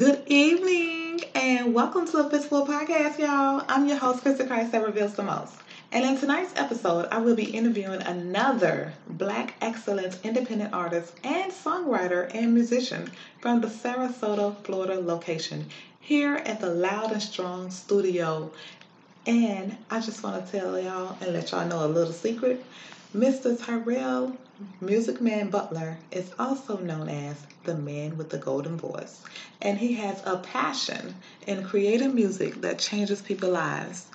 Good evening and welcome to the Fistfull Podcast, y'all. I'm your host, Chrissie Christ, that reveals the most. And in tonight's episode, I will be interviewing another Black excellence independent artist and songwriter and musician from the Sarasota, Florida location here at the Loud and Strong studio. And I just want to tell y'all and let y'all know a little secret. Mr. Tyrell Musiqman Butler is also known as the man with the golden voice, and he has a passion in creating music that changes people's lives.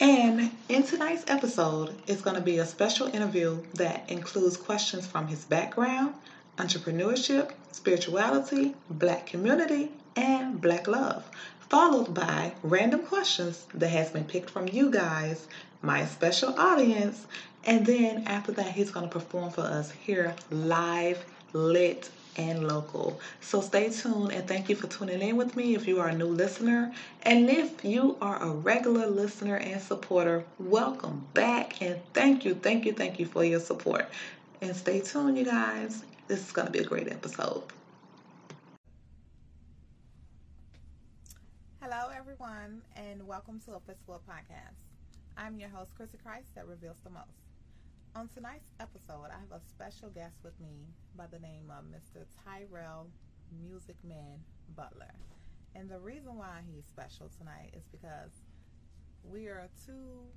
And in tonight's episode is going to be a special interview that includes questions from his background, entrepreneurship, spirituality, black community, and black love, followed by random questions that has been picked from you guys, my special audience, and then after that he's going to perform for us here live, lit, and local. So stay tuned and thank you for tuning in with me if you are a new listener. And if you are a regular listener and supporter, welcome back and thank you, thank you, thank you for your support. And stay tuned, you guys. This is going to be a great episode. Hello, everyone, and welcome to a Fistfull Podcast. I'm your host, Chrissie Christ, that reveals the most. On tonight's episode, I have a special guest with me by the name of Mr. Tyrell Musiqman Butler. And the reason why he's special tonight is because we are two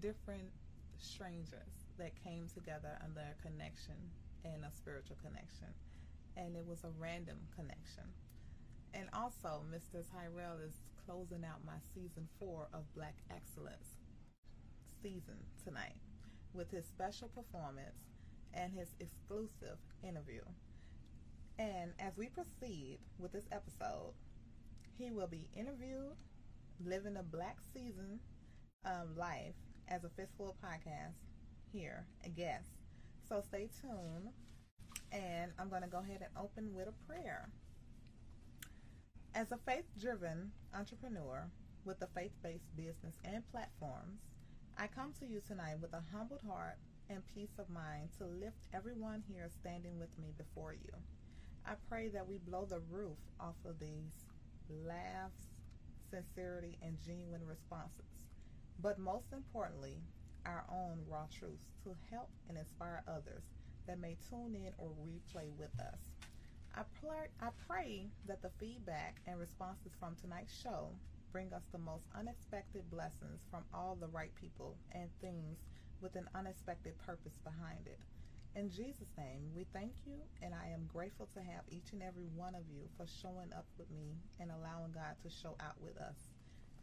different strangers that came together under a connection and a spiritual connection. And it was a random connection. And also, Mr. Tyrell is closing out my season four of Black Excellence season tonight with his special performance and his exclusive interview. And as we proceed with this episode, he will be interviewed, living a black season um, life as a Fistfull podcast here, a guest. So stay tuned, and I'm going to go ahead and open with a prayer. As a faith driven entrepreneur with a faith based business and platforms, I come to you tonight with a humbled heart and peace of mind to lift everyone here standing with me before you. I pray that we blow the roof off of these laughs, sincerity, and genuine responses. But most importantly, our own raw truths to help and inspire others that may tune in or replay with us. I, pray, I pray that the feedback and responses from tonight's show bring us the most unexpected blessings from all the right people and things with an unexpected purpose behind it. In Jesus' name, we thank you, and I am grateful to have each and every one of you for showing up with me and allowing God to show out with us.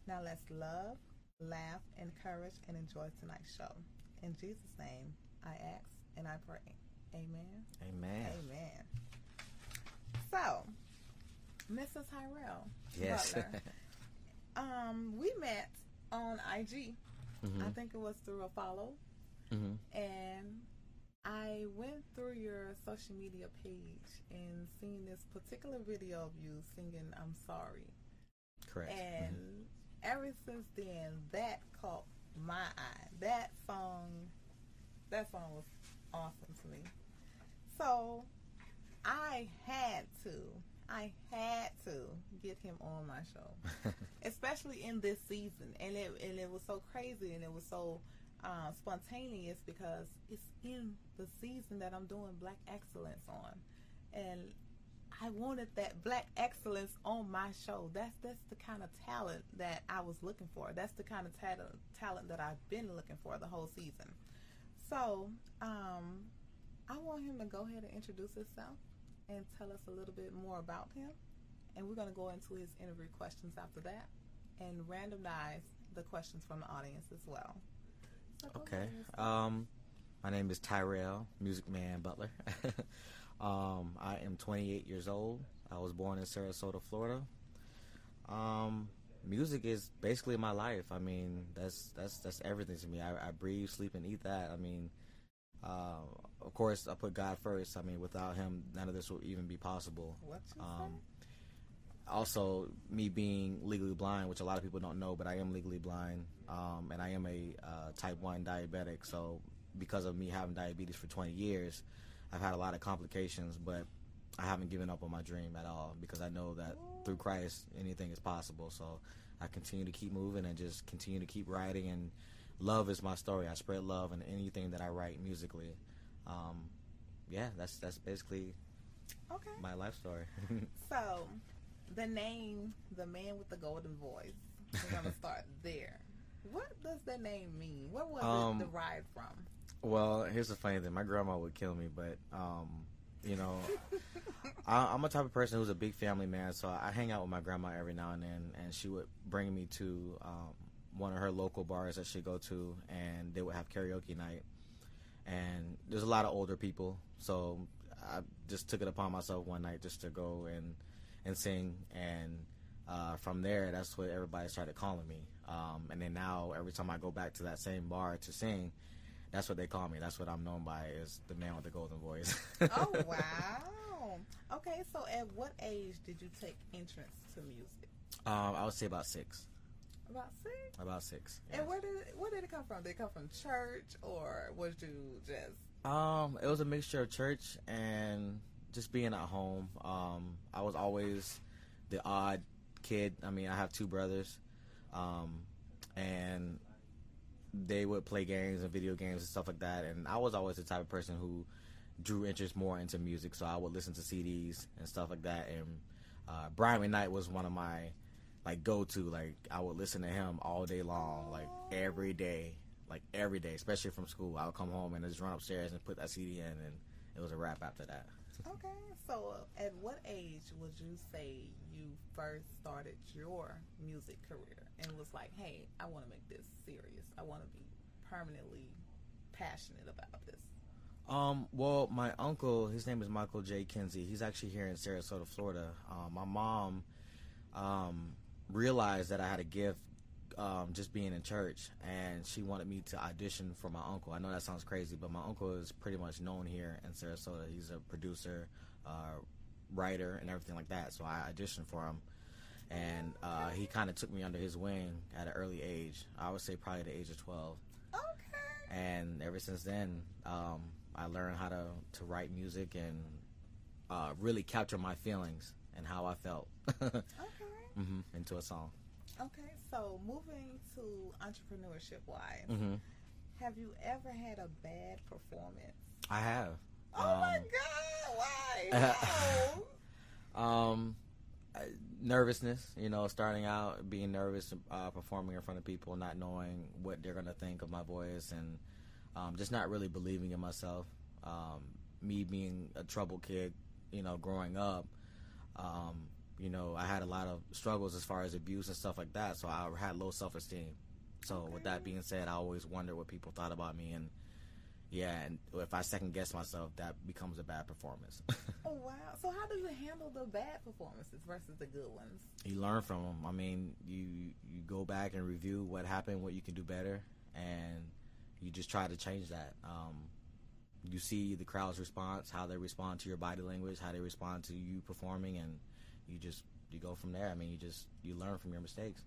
Now let's love, laugh, encourage, and enjoy tonight's show. In Jesus' name, I ask and I pray. Amen. Amen. Amen. So, Mrs. Tyrell. Yes. um, we met on IG. mm-hmm. I think it was through a follow. Mm-hmm. And I went through your social media page and seen this particular video of you singing I'm Sorry. Correct. And mm-hmm. ever since then, that caught my eye. That song, that song was awesome to me. So I had to I had to get him on my show, especially in this season, and it and it was so crazy and it was so uh, spontaneous because it's in the season that I'm doing Black Excellence on, and I wanted that Black Excellence on my show. That's that's the kind of talent that I was looking for. That's the kind of talent talent that I've been looking for the whole season. So um, I want him to go ahead and introduce himself and tell us a little bit more about him. And we're going to go into his interview questions after that and randomize the questions from the audience as well. So okay. Um, my name is Tyrell, Musiqman Butler. um, I am 28 years old. I was born in Sarasota, Florida. Um, music is basically my life. I mean, that's that's that's everything to me. I, I breathe, sleep, and eat that. I mean, uh, of course, I put God first. I mean, without Him, none of this would even be possible. Um, also, me being legally blind, which a lot of people don't know, but I am legally blind, um, and I am a uh, type one diabetic. So, because of me having diabetes for 20 years, I've had a lot of complications. But I haven't given up on my dream at all because I know that through Christ anything is possible. So I continue to keep moving and just continue to keep writing. And love is my story. I spread love in anything that I write musically. Um, yeah, that's that's basically okay my life story. so the name, the man with the golden voice. We're gonna start there. What does that name mean? What was um, it derived from? Well, here's the funny thing. My grandma would kill me, but um, you know, I, am a type of person who's a big family man, so I hang out with my grandma every now and then, and she would bring me to um, one of her local bars that she go to, and they would have karaoke night. And there's a lot of older people, so I just took it upon myself one night just to go and and sing, and uh, from there, that's what everybody started calling me. Um, and then now, every time I go back to that same bar to sing, that's what they call me. That's what I'm known by is the man with the golden voice. oh wow! Okay, so at what age did you take entrance to music? Um, I would say about six. About six. About six. Yes. And where did where did it come from? Did it come from church or was you just? Um, it was a mixture of church and just being at home. Um, I was always the odd kid. I mean, I have two brothers, um, and they would play games and video games and stuff like that. And I was always the type of person who drew interest more into music, so I would listen to CDs and stuff like that. And uh, Brian McKnight was one of my like go to. Like I would listen to him all day long, like every day, like every day, especially from school. I would come home and just run upstairs and put that CD in, and it was a wrap after that. Okay, so uh, at what age would you say you first started your music career and was like, hey, I want to make this serious. I want to be permanently passionate about this? Um, well, my uncle, his name is Michael J. Kinsey. He's actually here in Sarasota, Florida. Um, my mom um, realized that I had a gift um, just being in church, and she wanted me to audition for my uncle. I know that sounds crazy, but my uncle is pretty much known here in Sarasota. He's a producer, uh, writer, and everything like that. So I auditioned for him, and uh, he kind of took me under his wing at an early age. I would say probably the age of twelve. Okay. And ever since then, um, I learned how to to write music and uh, really capture my feelings and how I felt. okay. Mm-hmm, into a song. Okay, so moving to entrepreneurship wise, mm-hmm. have you ever had a bad performance? I have. Oh um, my God! Why? No. um, nervousness. You know, starting out, being nervous, uh, performing in front of people, not knowing what they're gonna think of my voice, and um, just not really believing in myself. Um, me being a troubled kid, you know, growing up. Um, you know, I had a lot of struggles as far as abuse and stuff like that. So I had low self esteem. So okay. with that being said, I always wonder what people thought about me, and yeah, and if I second guess myself, that becomes a bad performance. oh wow! So how do you handle the bad performances versus the good ones? You learn from them. I mean, you you go back and review what happened, what you can do better, and you just try to change that. Um, you see the crowd's response, how they respond to your body language, how they respond to you performing, and you just you go from there. I mean, you just you learn from your mistakes.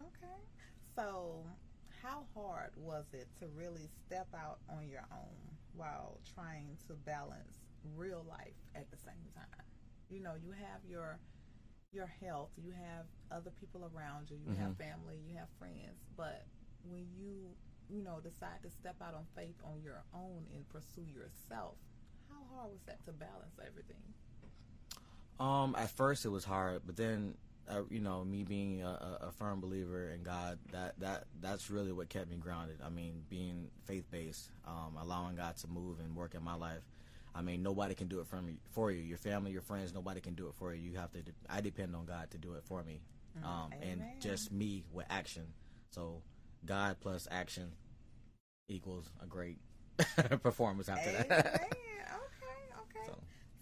Okay. So, how hard was it to really step out on your own while trying to balance real life at the same time? You know, you have your your health, you have other people around you, you mm-hmm. have family, you have friends, but when you you know decide to step out on faith on your own and pursue yourself, how hard was that to balance everything? Um, at first it was hard, but then, uh, you know, me being a, a, firm believer in God, that that that's really what kept me grounded. I mean, being faith based, um, allowing God to move and work in my life. I mean, nobody can do it for me for you. Your family, your friends, nobody can do it for you. You have to. De- I depend on God to do it for me, mm, um, and just me with action. So, God plus action equals a great performance after Amen. that. okay, okay. So.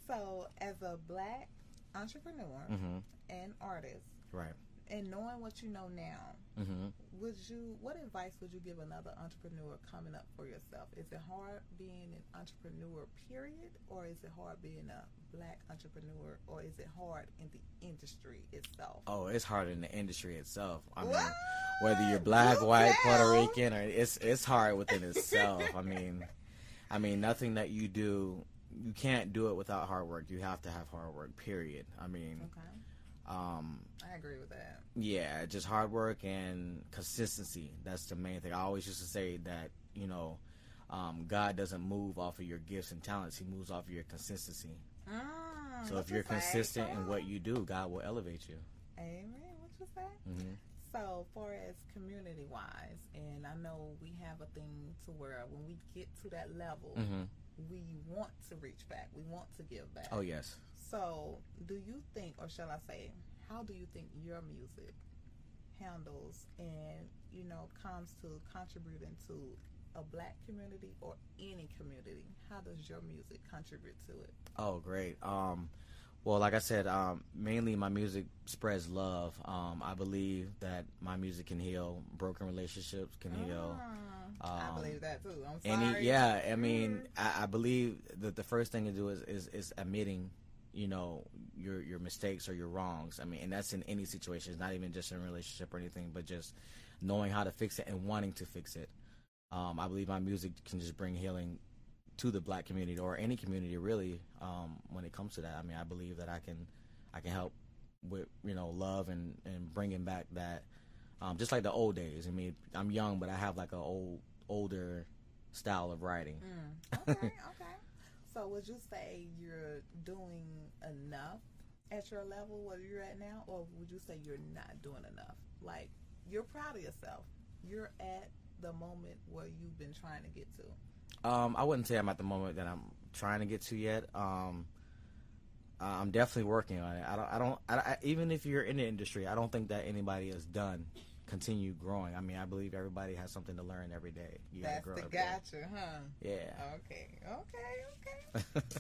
so, as a black entrepreneur mm-hmm. and artist, right? And knowing what you know now, mm-hmm. would you? What advice would you give another entrepreneur coming up for yourself? Is it hard being an entrepreneur, period, or is it hard being a black entrepreneur, or is it hard in the industry itself? Oh, it's hard in the industry itself. I mean, whether you're black, white, Puerto Rican, or it's it's hard within itself. I mean, I mean, nothing that you do you can't do it without hard work. You have to have hard work. Period. I mean, Okay. um, I agree with that. yeah, just hard work and consistency. That's the main thing. I always used to say that you know, um, God doesn't move off of your gifts and talents. He moves off of your consistency. Mm, So if you're consistent in what you do, God will elevate you. Amen. What you say? hmm So, far as community wise, and I know we have a thing to where when we get to that level, hmm we want to reach back. We want to give back. Oh yes. So, do you think, or shall I say, how do you think your music handles and you know comes to contributing to a black community or any community? How does your music contribute to it? Oh, great. Um, well, like I said, um, mainly my music spreads love. Um, I believe that my music can heal broken relationships, can heal. I um, believe that too. I'm sorry. Any, yeah, I mean, Mhm. I, I believe that the first thing to do is, is, is admitting, you know, your your mistakes or your wrongs. I mean, and that's in any situation. It's not even just in a relationship or anything, but just knowing how to fix it and wanting to fix it. Um, I believe my music can just bring healing to the black community or any community really. Um, when it comes to that, I mean, I believe that I can, I can help with you know love and and bringing back that, um, just like the old days. I mean, I'm young, but I have like a old older style of writing. Mm, okay, okay. So would you say you're doing enough at your level where you're at now, or would you say you're not doing enough? Like you're proud of yourself. You're at the moment where you've been trying to get to. Um, I wouldn't say I'm at the moment that I'm trying to get to yet. Um, I'm definitely working on it. I don't. I don't. I, I, even if you're in the industry, I don't think that anybody is done. Continue growing. I mean, I believe everybody has something to learn every day. You That's grow the every day. gotcha, huh? Yeah. Okay, okay, okay.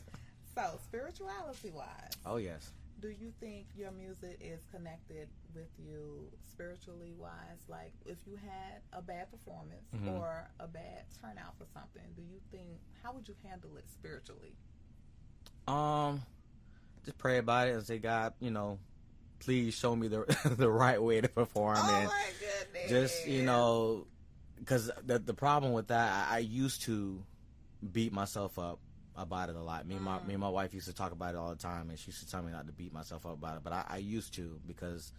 So spirituality wise, oh yes. Do you think your music is connected with you spiritually wise? Like if you had a bad performance Mhm. or a bad turnout for something, do you think how would you handle it spiritually? Um, just pray about it and say, God, you know, please show me the the right way to perform oh and my goodness! just you know because the the problem with that I, I used to beat myself up about it a lot me and my Mm. me and my wife used to talk about it all the time and she used to tell me not to beat myself up about it but I, I used to because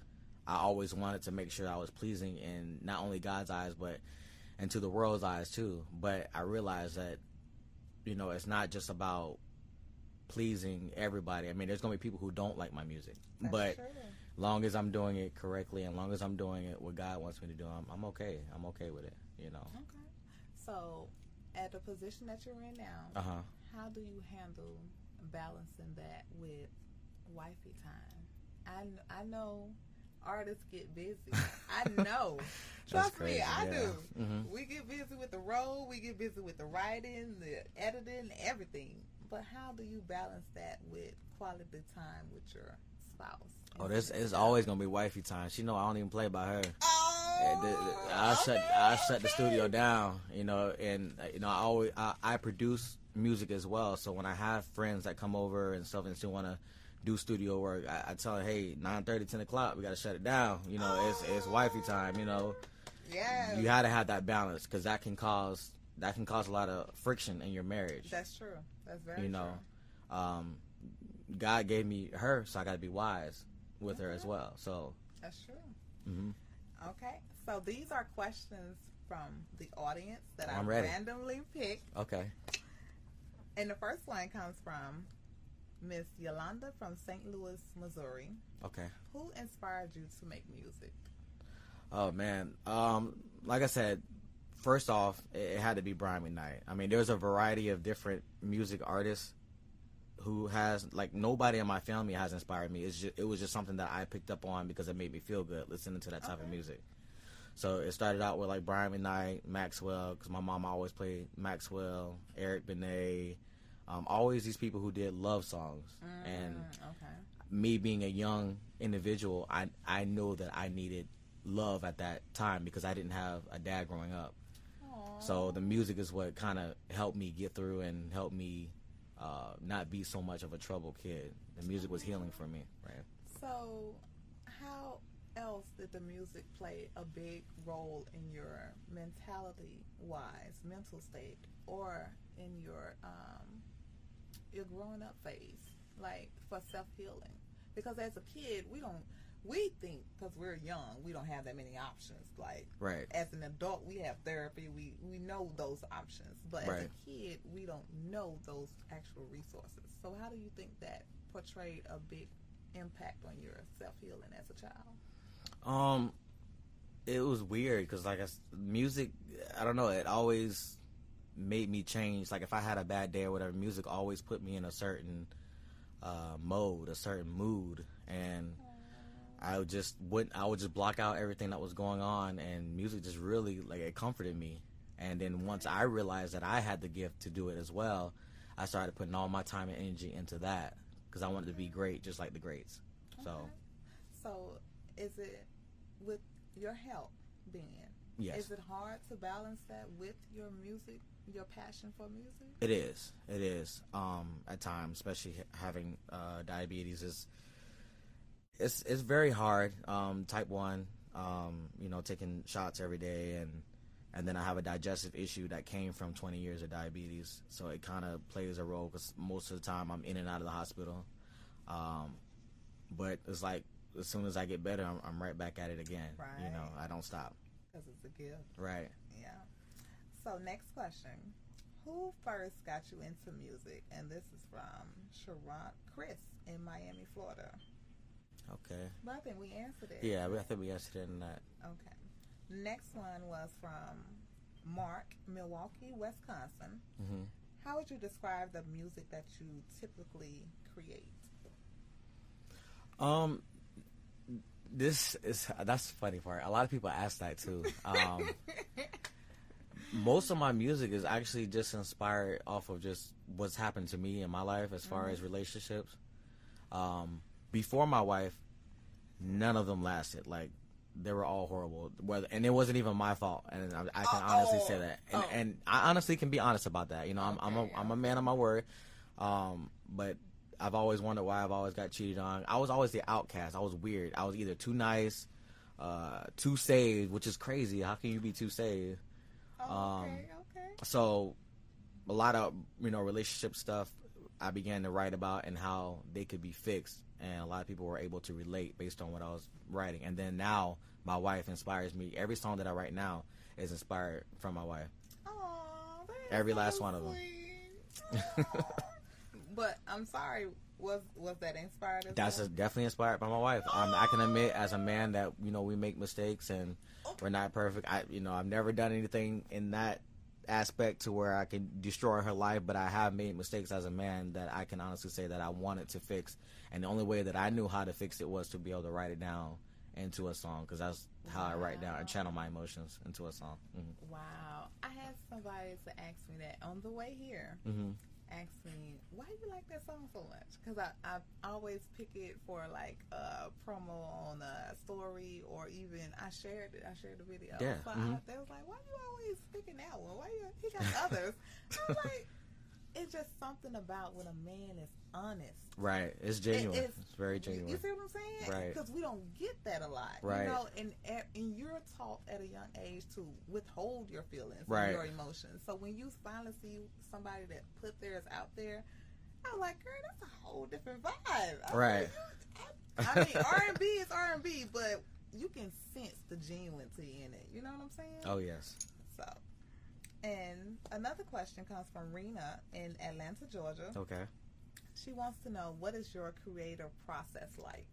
I always wanted to make sure I was pleasing in not only God's eyes but into the world's eyes too but I realized that you know it's not just about pleasing everybody I mean there's gonna be people who don't like my music That's but true. long as I'm doing it correctly and long as I'm doing it what God wants me to do, I'm, I'm okay. I'm okay with it, you know. Okay. So, at the position that you're in now, Uh huh. How do you handle balancing that with wifey time? I, I know artists get busy. I know. Trust me, I do. hmm We get busy with the road, we get busy with the writing, the editing, everything. But how do you balance that with quality time with your spouse? Oh, this it's always gonna be wifey time. She know I don't even play by her. Oh, Yeah, the- the- I shut okay, I shut the studio down, you know, and uh, you know I always I, I produce music as well. So when I have friends that come over and stuff and still want to do studio work, I, I tell them, hey, 9:30, 10 o'clock, we gotta shut it down. You know, it's it's wifey time. You know, Yeah, you got to have that balance because that can cause that can cause a lot of friction in your marriage. That's true. That's very you know, true. um, God gave me her, so I got to be wise with her as well. So, That's true. hmm Okay, so these are questions from the audience that I I'm ready. randomly picked. okay. And the first one comes from Miss Yolanda from St. Louis, Missouri. Okay. Who inspired you to make music? Oh man. Um, like I said, first off, it, it had to be Brian McKnight. I mean, there's a variety of different music artists who has like nobody in my family has inspired me. It's just, it was just something that I picked up on because it made me feel good listening to that type of music. So it started out with like Brian McKnight, Maxwell, because my mom always played Maxwell, Eric Benet, um, always these people who did love songs. And Mm, okay. me being a young individual, I I know that I needed love at that time because I didn't have a dad growing up. So the music is what kind of helped me get through and helped me uh, not be so much of a troubled kid. The music was healing for me, right? So, how else did the music play a big role in your mentality wise, mental state, or in your um, your growing up phase, like for self healing? Because as a kid, we don't we think because we're young, we don't have that many options. Like, right. As an adult, we have therapy. We we know those options, but right. as a kid, we don't know those actual resources. So, how do you think that portrayed a big impact on your self healing as a child? Um, it was weird because like I, music, I don't know. It always made me change. Like if I had a bad day or whatever, music always put me in a certain uh, mode, a certain mood, and I would just wouldn't. I would just block out everything that was going on, and music just really like it comforted me. And then once I realized that I had the gift to do it as well, I started putting all my time and energy into that because I wanted to be great, just like the greats. So, so is it with your help being? Yes. Is it hard to balance that with your music, your passion for music? It is. It is. Um, at times, especially having uh, diabetes, is it's it's very hard. Um, type one, um, you know, taking shots every day, and and then I have a digestive issue that came from 20 years of diabetes, so it kind of plays a role because most of the time I'm in and out of the hospital. Um, but it's like as soon as I get better, I'm, I'm right back at it again. Right. You know, I don't stop. Because it's a gift. Right. Yeah. So next question. Who first got you into music? And this is from Sharon Chris in Miami, Florida. Okay. But I think we answered it. Yeah, I think we answered it in that. Okay. Next one was from Mark, Milwaukee, Wisconsin. Mm-hmm. How would you describe the music that you typically create? Um, this is that's the funny part. A lot of people ask that too. Um, most of my music is actually just inspired off of just what's happened to me in my life as far mm-hmm. as relationships. Um, before my wife, none of them lasted. Like they were all horrible. Whether and it wasn't even my fault, and I, I can Uh-oh. honestly say that. And, oh. and, I honestly can be honest about that. You know, I'm, okay, I'm a I'm a man of my word. Um, but I've always wondered why I've always got cheated on. I was always the outcast. I was weird. I was either too nice, uh, too saved, which is crazy. How can you be too saved? Oh, um, okay, okay. So, a lot of you know relationship stuff I began to write about and how they could be fixed and a lot of people were able to relate based on what I was writing. And then now my wife inspires me. Every song that I write now is inspired from my wife. Aww, Every so last one of them. but I'm sorry, was was that inspired? That's well? definitely inspired by my wife. Um, I can admit, as a man, that you know we make mistakes and we're not perfect. I, you know, I've never done anything in that aspect to where I can destroy her life, but I have made mistakes as a man that I can honestly say that I wanted to fix, and the only way that I knew how to fix it was to be able to write it down into a song because that's how wow. I write down and channel my emotions into a song. Mm-hmm. Wow, I had somebody to ask me that on the way here. Mm-hmm asked me why you like that song so much? Because I, I always pick it for like a promo on a story or even I shared it I shared the video. Yeah so mm-hmm. I, they was like why are you always picking that one? Why you he got others? I was like it's just something about when a man is honest. Right. It's genuine. It, it's, it's, very genuine. You see what I'm saying? Right. Because we don't get that a lot. Right. You know, and and you're taught at a young age to withhold your feelings, right. your emotions. So when you finally see somebody that put theirs out there, I'm like, girl, that's a whole different vibe. I right. Like, I, I mean, R and B is R and B, but you can sense the genuinity in it. You know what I'm saying? Oh yes. So and another question comes from Rena in Atlanta, Georgia. Okay. She wants to know what is your creative process like?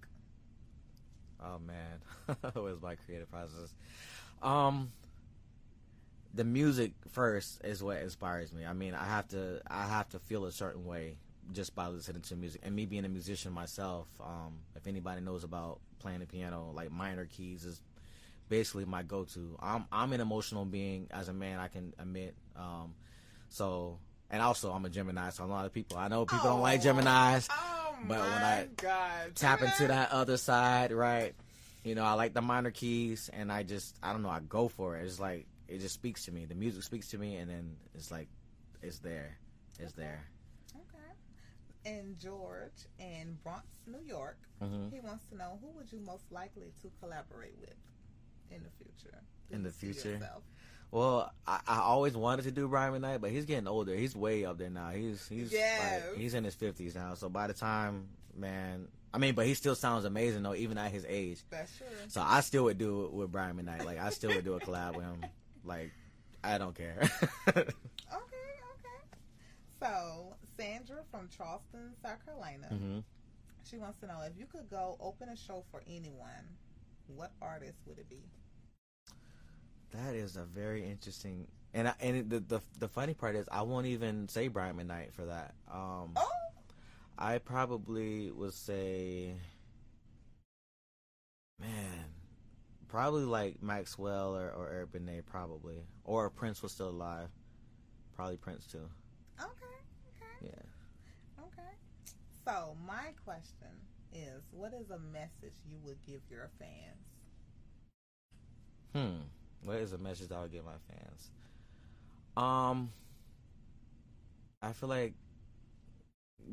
Oh man, what is my creative process? Um, the music first is what inspires me. I mean, I have to I have to feel a certain way just by listening to music. And me being a musician myself, um, if anybody knows about playing the piano, like minor keys is basically my go-to. I'm I'm an emotional being as a man. I can admit. Um, so and also I'm a Gemini, so a lot of people I know people oh, don't like Gemini's, oh but when I God. tap into that other side, right? You know, I like the minor keys, and I just I don't know, I go for it. It's like it just speaks to me. The music speaks to me, and then it's like it's there, it's okay. there. Okay. And George in Bronx, New York, mm-hmm. he wants to know who would you most likely to collaborate with? In the future? In the future? Well, I, I, always wanted to do Brian McKnight, but he's getting older. He's way up there now. He's he's yes. like, he's in his fifties now. So by the time, man, I mean, but he still sounds amazing though, even at his age. That's true. So I still would do it with Brian McKnight. Like I still would do a collab with him. Like I don't care. okay, okay. So Sandra from Charleston, South Carolina. Mm-hmm. She wants to know if you could go open a show for anyone, what artist would it be? That is a very interesting, and I, and the, the the funny part is I won't even say Brian McKnight for that. Um, oh. I probably would say, man, probably like Maxwell or, or Eric Benet, probably, or Prince was still alive, probably Prince too. Okay. Okay. Yeah. Okay. So my question is, what is a message you would give your fans? Hmm. What is a message I would give my fans? Um, I feel like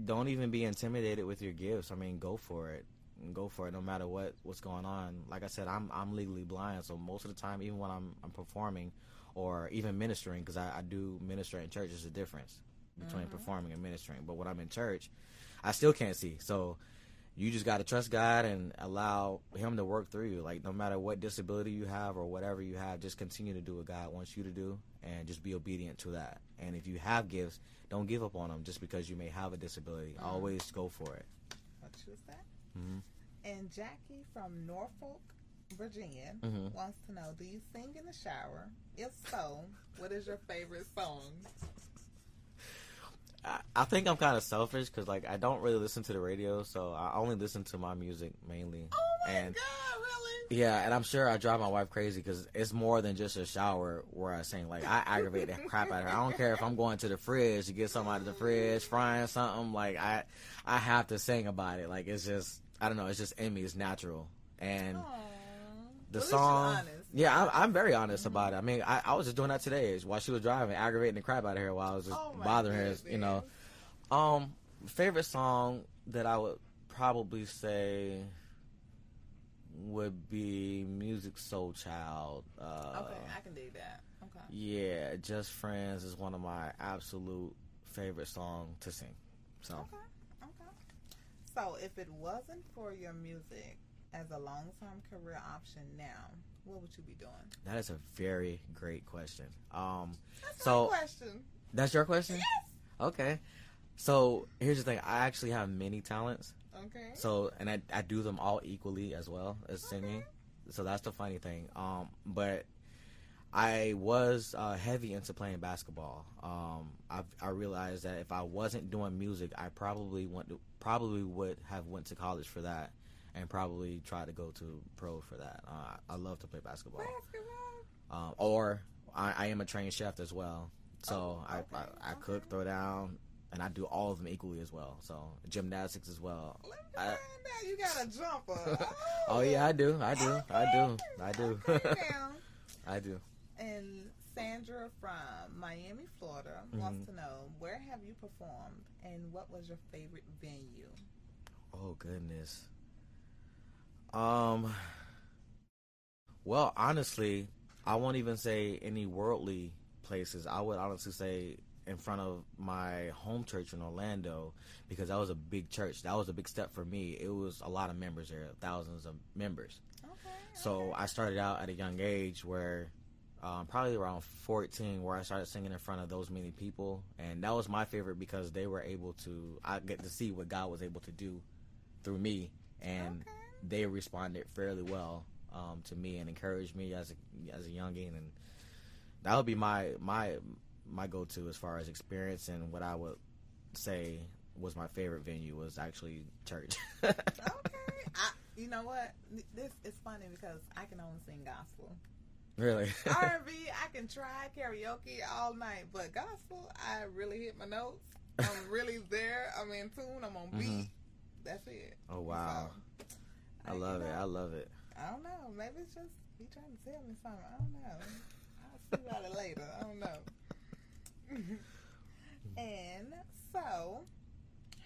don't even be intimidated with your gifts. I mean, go for it. Go for it, no matter what what's going on. Like I said, I'm I'm legally blind, so most of the time, even when I'm I'm performing or even ministering, because I, I do minister in church, there's a difference between mm-hmm. performing and ministering. But when I'm in church, I still can't see. So you just got to trust God and allow Him to work through you. Like no matter what disability you have or whatever you have, just continue to do what God wants you to do, and just be obedient to that. And if you have gifts, don't give up on them just because you may have a disability. Mm-hmm. Always go for it. What was that? Mm-hmm. And Jackie from Norfolk, Virginia, mm-hmm. wants to know: Do you sing in the shower? If so, what is your favorite song? I, think I'm kind of selfish because like I don't really listen to the radio, so I only listen to my music mainly. Oh my and, god, really? Yeah, and I'm sure I drive my wife crazy because it's more than just a shower where I sing. Like I aggravate the crap out of her. I don't care if I'm going to the fridge to get something out of the fridge, frying something. Like I, I have to sing about it. Like it's just I don't know. It's just in me. It's natural. And Aww. the well, song. Yeah, I'm, I'm very honest about it. I mean, I, I was just doing that today while she was driving, aggravating the crap out of her while I was just oh bothering goodness. her. You know, um, favorite song that I would probably say would be Musiq Soulchild. Uh, okay, I can do that. Okay. Yeah, Just Friends is one of my absolute favorite songs to sing. So. Okay. Okay. So, if it wasn't for your music as a long-term career option now, what would you be doing? That is a very great question. Um, that's so question. That's your question. Yes. Okay. So here's the thing. I actually have many talents. Okay. So and I I do them all equally as well as singing. Okay. So that's the funny thing. Um, but I was uh, heavy into playing basketball. Um, I, I realized that if I wasn't doing music, I probably went to, probably would have went to college for that, and probably try to go to pro for that. Uh, I love to play basketball. Basketball. Um, or I, I, am a trained chef as well, so oh, okay. I, I, I okay. cook, throw down, and I do all of them equally as well. So gymnastics as well. Let me I, You got a jumper. Oh. oh yeah, I do. I do. Okay. I do. I do. I do. And Sandra from Miami, Florida, mm-hmm. wants to know where have you performed and what was your favorite venue? Oh goodness. Um. Well, honestly, I won't even say any worldly places. I would honestly say in front of my home church in Orlando because that was a big church. That was a big step for me. It was a lot of members there, thousands of members. Okay. So okay. I started out at a young age where um, probably around 14 where I started singing in front of those many people. And that was my favorite because they were able to, I get to see what God was able to do through me. And okay. They responded fairly well um, to me and encouraged me as a, as a youngin. And that would be my, my, my go to as far as experience and what I would say was my favorite venue was actually church. okay, I, you know what? This is funny because I can only sing gospel. Really? R&B, I can try karaoke all night, but gospel, I really hit my notes. I'm really there. I'm in tune. I'm on beat. Mm-hmm. That's it. Oh wow! So, I, love it. I love it. I don't know. Maybe it's just he trying to tell me something. I don't know. I'll see about it later. I don't know. and so,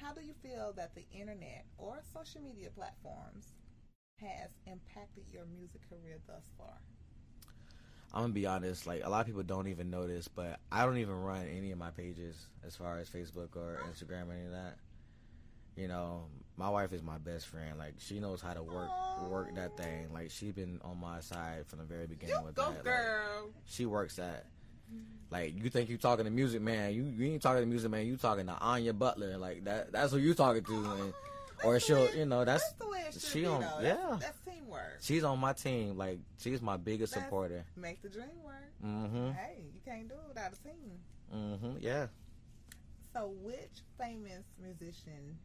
how do you feel that the internet or social media platforms has impacted your music career thus far? I'm gonna be honest. Like a lot of people don't even notice, but I don't even run any of my pages as far as Facebook or oh. Instagram or any of that. You know, my wife is my best friend. Like she knows how to work work that thing. Like she's been on my side from the very beginning You with go, that. girl. Like, she works that. Like you think you're talking to Musiqman, you you ain't talking to Musiqman. You talking to Anya Butler. Like that. That's who you talking to. And, or she'll, way- you know, that's the way it should she be, on- though. yeah. That's, that's teamwork. she's on my team. Like she's my biggest That's- supporter. Make the dream work. Mm-hmm. Hey, you can't do it without a team. Mm-hmm. Yeah. So, which famous musician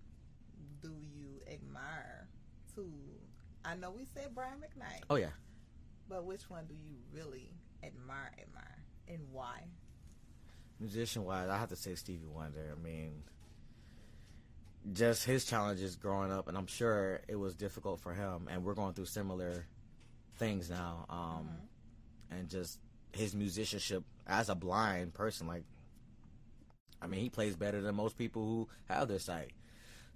do you admire? To I know we said Brian McKnight, Oh yeah. but which one do you really admire? Admire, and why? Musician wise, I have to say Stevie Wonder. I mean, just his challenges growing up, and I'm sure it was difficult for him. And we're going through similar things now. Um, and just his musicianship as a blind person, like, I mean, he plays better than most people who have their sight.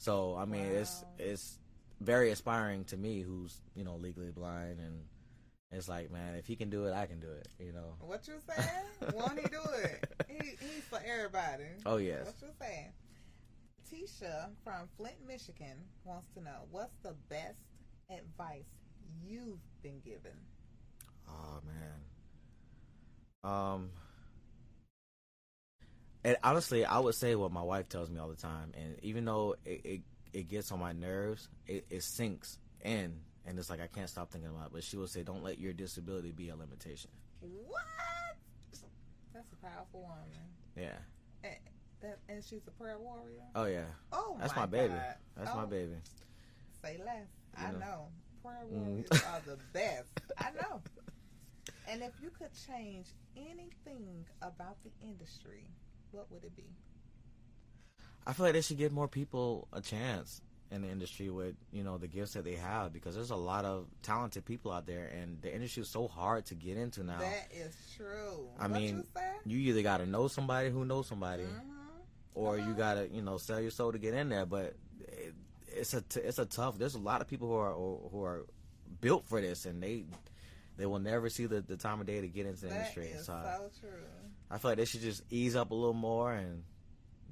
So I mean, it's Wow. it's very inspiring to me, who's you know legally blind, and it's like, man, if he can do it, I can do it. You know. What you saying? Won't he do it? He, he's for everybody. Oh yes. What you saying? Tisha from Flint, Michigan wants to know what's the best advice you've been given. Oh man. Um. And honestly, I would say what my wife tells me all the time, and even though it it, it gets on my nerves, it, it sinks in, and it's like I can't stop thinking about. it. But she will say, "Don't let your disability be a limitation." What? That's a powerful woman. Yeah. And, that, and she's a prayer warrior. Oh yeah. Oh That's my, my, baby. God. That's oh, my baby. Say less. You I know. know. Prayer Mm. warriors are the best. I know. And if you could change anything about the industry, what would it be? I feel like they should give more people a chance in the industry with you know the gifts that they have because there's a lot of talented people out there, and the industry is so hard to get into now. That is true. I what mean, you you either got to know somebody who knows somebody, Mhm. or Come you got to you know sell your soul to get in there. But it, it's a t- it's a tough. There's a lot of people who are who are built for this, and they they will never see the, the time of day to get into the That industry. is So so true. I feel like they should just ease up a little more and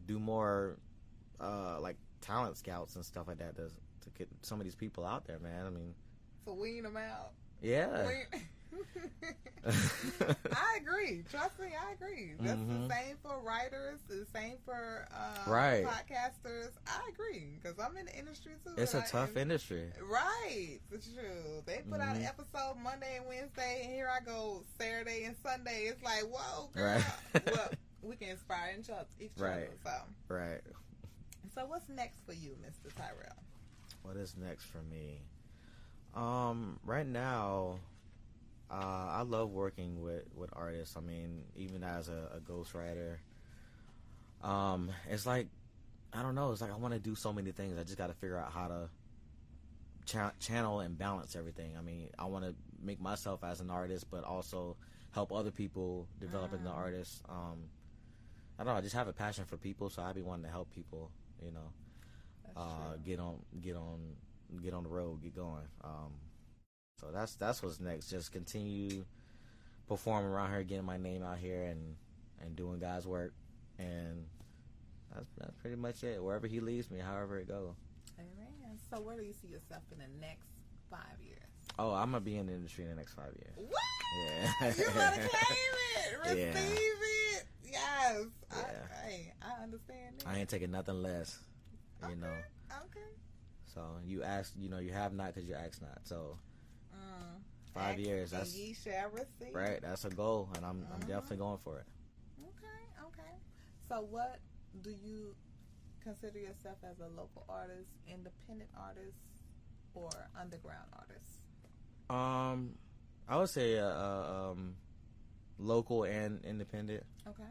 do more uh, like talent scouts and stuff like that to to get some of these people out there, man. I mean, So wean them out. yeah. Wean- I agree. Trust me, I agree. That's Mhm. the same for writers. The same for uh, Right. podcasters. I agree because I'm in the industry too. it's a tough and- industry. Right, it's true. They put out an Mhm. episode Monday and Wednesday, and here I go Saturday and Sunday. It's like, whoa, girl. Right. well, we can inspire each other. Each Right. other so, Right. so what's next for you, Mr. Tyrell? What is next for me? Um, right now, uh, I love working with, with artists. I mean, even as a, a ghostwriter, um, it's like I don't know. It's like I want to do so many things. I just got to figure out how to cha- channel and balance everything. I mean, I want to make myself as an artist, but also help other people develop as an Mm. artist. Um, I don't know. I just have a passion for people, so I be wanting to help people. You know uh, get on get on get on the road, get going. Um, so that's that's what's next. Just continue performing around here, getting my name out here, and and doing God's work, and that's that's pretty much it. Wherever He leads me, however it goes. Amen. So where do you see yourself in the next five years? Oh, I'm gonna be in the industry in the next five years. What? Yeah. you better claim it. Receive Yeah. it. Yes. Yeah. I, hey, I understand that. I ain't taking nothing less. You know. Okay. So you ask, you know, you have not because you ask not. So Mm. five Ask years. That's ye shall receive. right. That's a goal, and I'm I'm Mhm. definitely going for it. Okay, okay. So, what do you consider yourself as a local artist, independent artist, or underground artist? Um, I would say uh, uh, um, local and independent. Okay.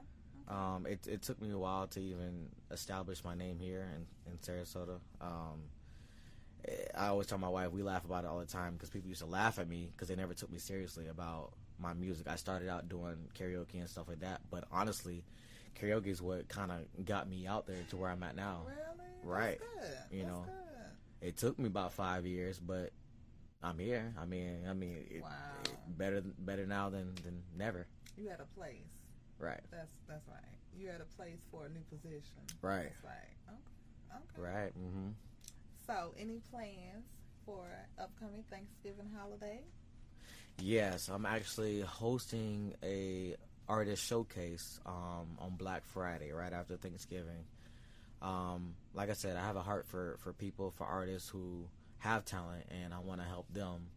Um, it it took me a while to even establish my name here in in Sarasota. Um, I always tell my wife we laugh about it all the time because people used to laugh at me because they never took me seriously about my music. I started out doing karaoke and stuff like that, but honestly, karaoke is what kind of got me out there to where I'm at now. Really? Right. You That's know. good. It took me about five years, but I'm here. I mean, I mean, it, Wow. it- better better now than than never. You had a place. Right. That's that's right. You had a place for a new position. Right. That's right. Okay. Okay. Right. Mm-hmm. So, any plans for upcoming Thanksgiving holiday? Yes, I'm actually hosting a artist showcase um, on Black Friday, right after Thanksgiving. Um, like I said, I have a heart for for people, for artists who have talent, and I want to help them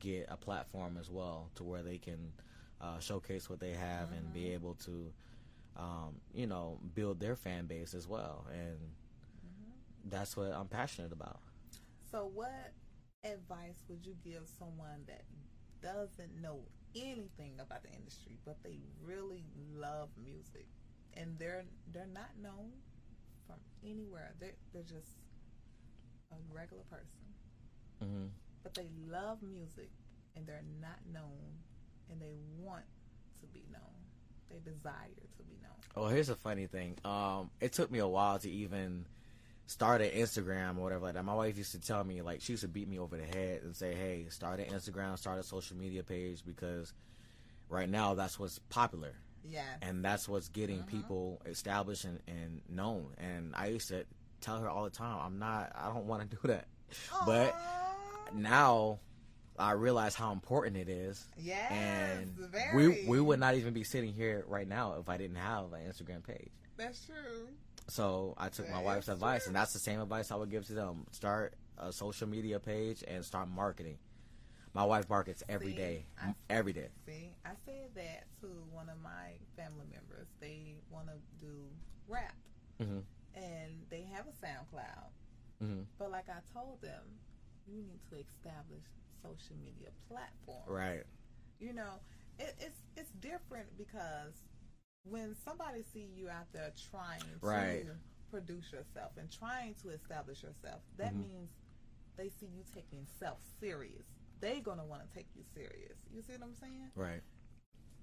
get a platform as well, to where they can uh, showcase what they have and be able to, um, you know, build their fan base as well, and that's what I'm passionate about. So, what advice would you give someone that doesn't know anything about the industry, but they really love music, and they're they're not known from anywhere? They're they're just a regular person, hmm but they love music, and they're not known, and they want to be known. They desire to be known. Oh, here's a funny thing. Um, it took me a while to even start an Instagram or whatever like that. My wife used to tell me like she used to beat me over the head and say, "Hey, start an Instagram, start a social media page because right now that's what's popular Yeah. and that's what's getting mm-hmm. people established and, and known." And I used to tell her all the time, "I'm not. I don't want to do that." But now I realize how important it is yes, and very. we we would not even be sitting here right now if I didn't have an Instagram page. That's true. So I took my wife's advice, and that's the same advice I would give to them: start a social media page and start marketing. My wife markets every See, day, I- every day. See, I said that to one of my family members. They want to do rap, hmm and they have a SoundCloud. hmm But like I told them, you need to establish social media platform. Right, You know, it, it's it's different because when somebody see you out there trying Right. to produce yourself and trying to establish yourself, that Mhm. means they see you taking self serious. They gonna want to take you serious. You see what I'm saying? right,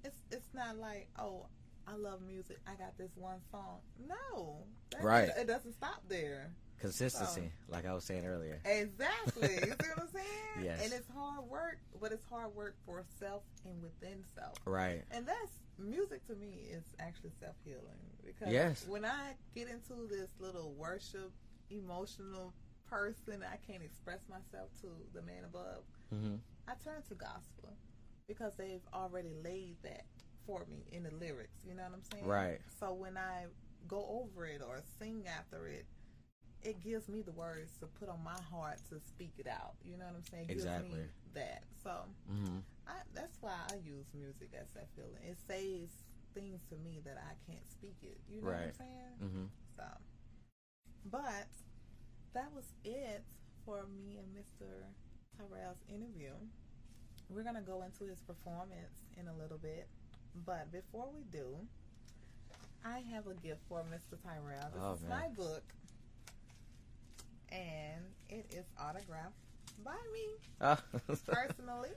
it's it's not like oh I love music. I got this one song. No, that- Right. It doesn't stop there. consistency, like I was saying earlier. Exactly. you see what I'm saying? Yes. And it's hard work, but it's hard work for self and within self. Right, And that's music to me is actually self healing because Yes. when I get into this little worship, emotional person, I can't express myself to the man above. hmm I turn to gospel because they've already laid that for me in the lyrics. You know what I'm saying? Right. So when I go over it or sing after it, it gives me the words to put on my heart to speak it out. You know what I'm saying? It gives Exactly. me that. So hmm I, that's why I use music as that feeling. It says things to me that I can't speak it. You know what I'm Right. saying? hmm So, but that was it for me and Mr. Tyrell's interview. We're gonna go into his performance in a little bit, but before we do, I have a gift for Mr. Tyrell. This Oh, is man. my book, and it is autographed by me personally.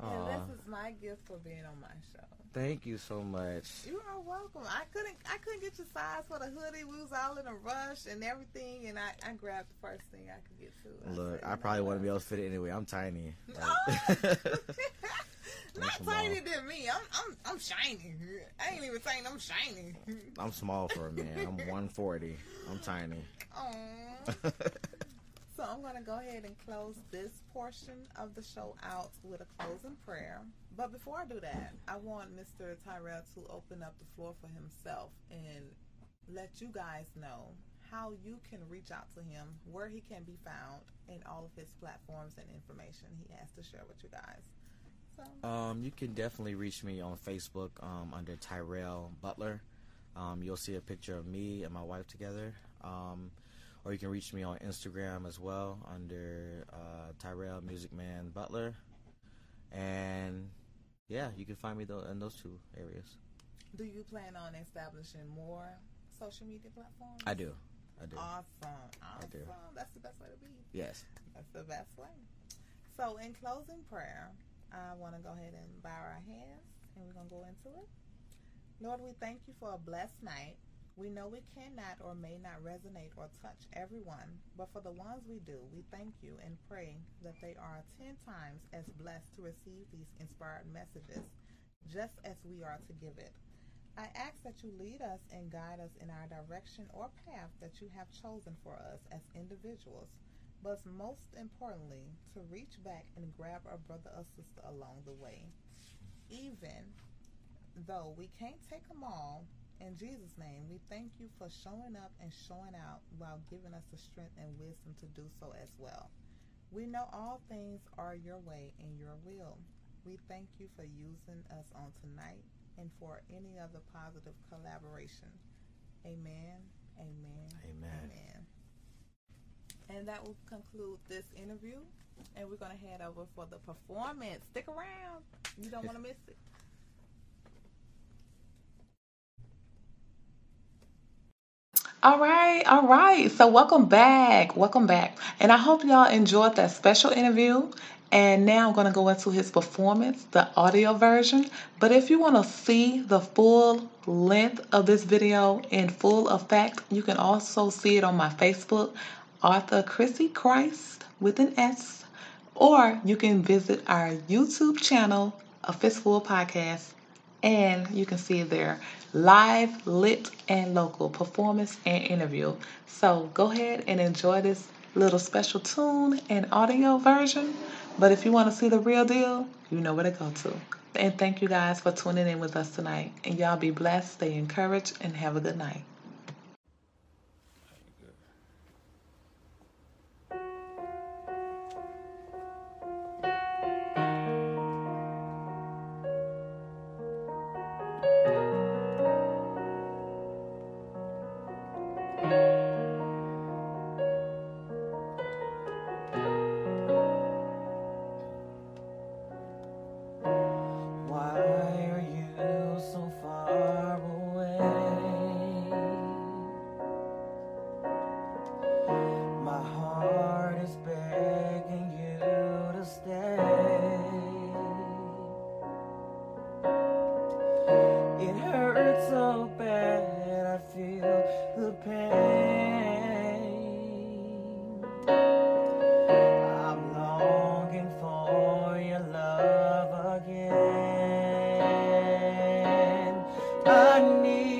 And this is my gift for being on my show. thank you so much. You are welcome. I couldn't I couldn't get your size for the hoodie. We was all in a rush and everything, and I, I grabbed the first thing I could get to. Look, said, I probably wouldn't be able to fit it anyway. I'm tiny. Oh. Not tiny than me. I'm I'm I'm shiny. I ain't even saying I'm shiny. I'm small for a man. I'm 140. I'm tiny. Aww. So I'm going to go ahead and close this portion of the show out with a closing prayer. But before I do that, I want Mr. Tyrell to open up the floor for himself and let you guys know how you can reach out to him, where he can be found, and all of his platforms and information he has to share with you guys. So, Um, you can definitely reach me on Facebook um, under Tyrell Butler. Um, you'll see a picture of me and my wife together. Um, or you can reach me on Instagram as well under uh, Tyrell Musiqman Butler. And yeah, you can find me in those two areas. do you plan on establishing more social media platforms? I do. I do. Awesome. Awesome. do. That's the best way to be. Yes. That's the best way. So, in closing prayer, I want to go ahead and bow our hands and we're going to go into it. Lord, we thank you for a blessed night. We know we cannot or may not resonate or touch everyone, but for the ones we do, we thank you and pray that they are 10 times as blessed to receive these inspired messages, just as we are to give it. I ask that you lead us and guide us in our direction or path that you have chosen for us as individuals, but most importantly, to reach back and grab our brother or sister along the way. Even though we can't take them all, in Jesus' name, we thank you for showing up and showing out while giving us the strength and wisdom to do so as well. We know all things are your way and your will. We thank you for using us on tonight and for any other positive collaboration. Amen. Amen. Amen. Amen. And that will conclude this interview. And we're going to head over for the performance. Stick around. You don't want to miss it. All right, all right. So, welcome back. Welcome back. And I hope y'all enjoyed that special interview. And now I'm going to go into his performance, the audio version. But if you want to see the full length of this video in full effect, you can also see it on my Facebook, Authoress Chrissie Christ with an S. Or you can visit our YouTube channel, A Fistfull Podcast, and you can see there live, lit, and local performance and interview. So go ahead and enjoy this little special tune and audio version. But if you want to see the real deal, you know where to go to. And thank you guys for tuning in with us tonight. And y'all be blessed, stay encouraged, and have a good night. Feel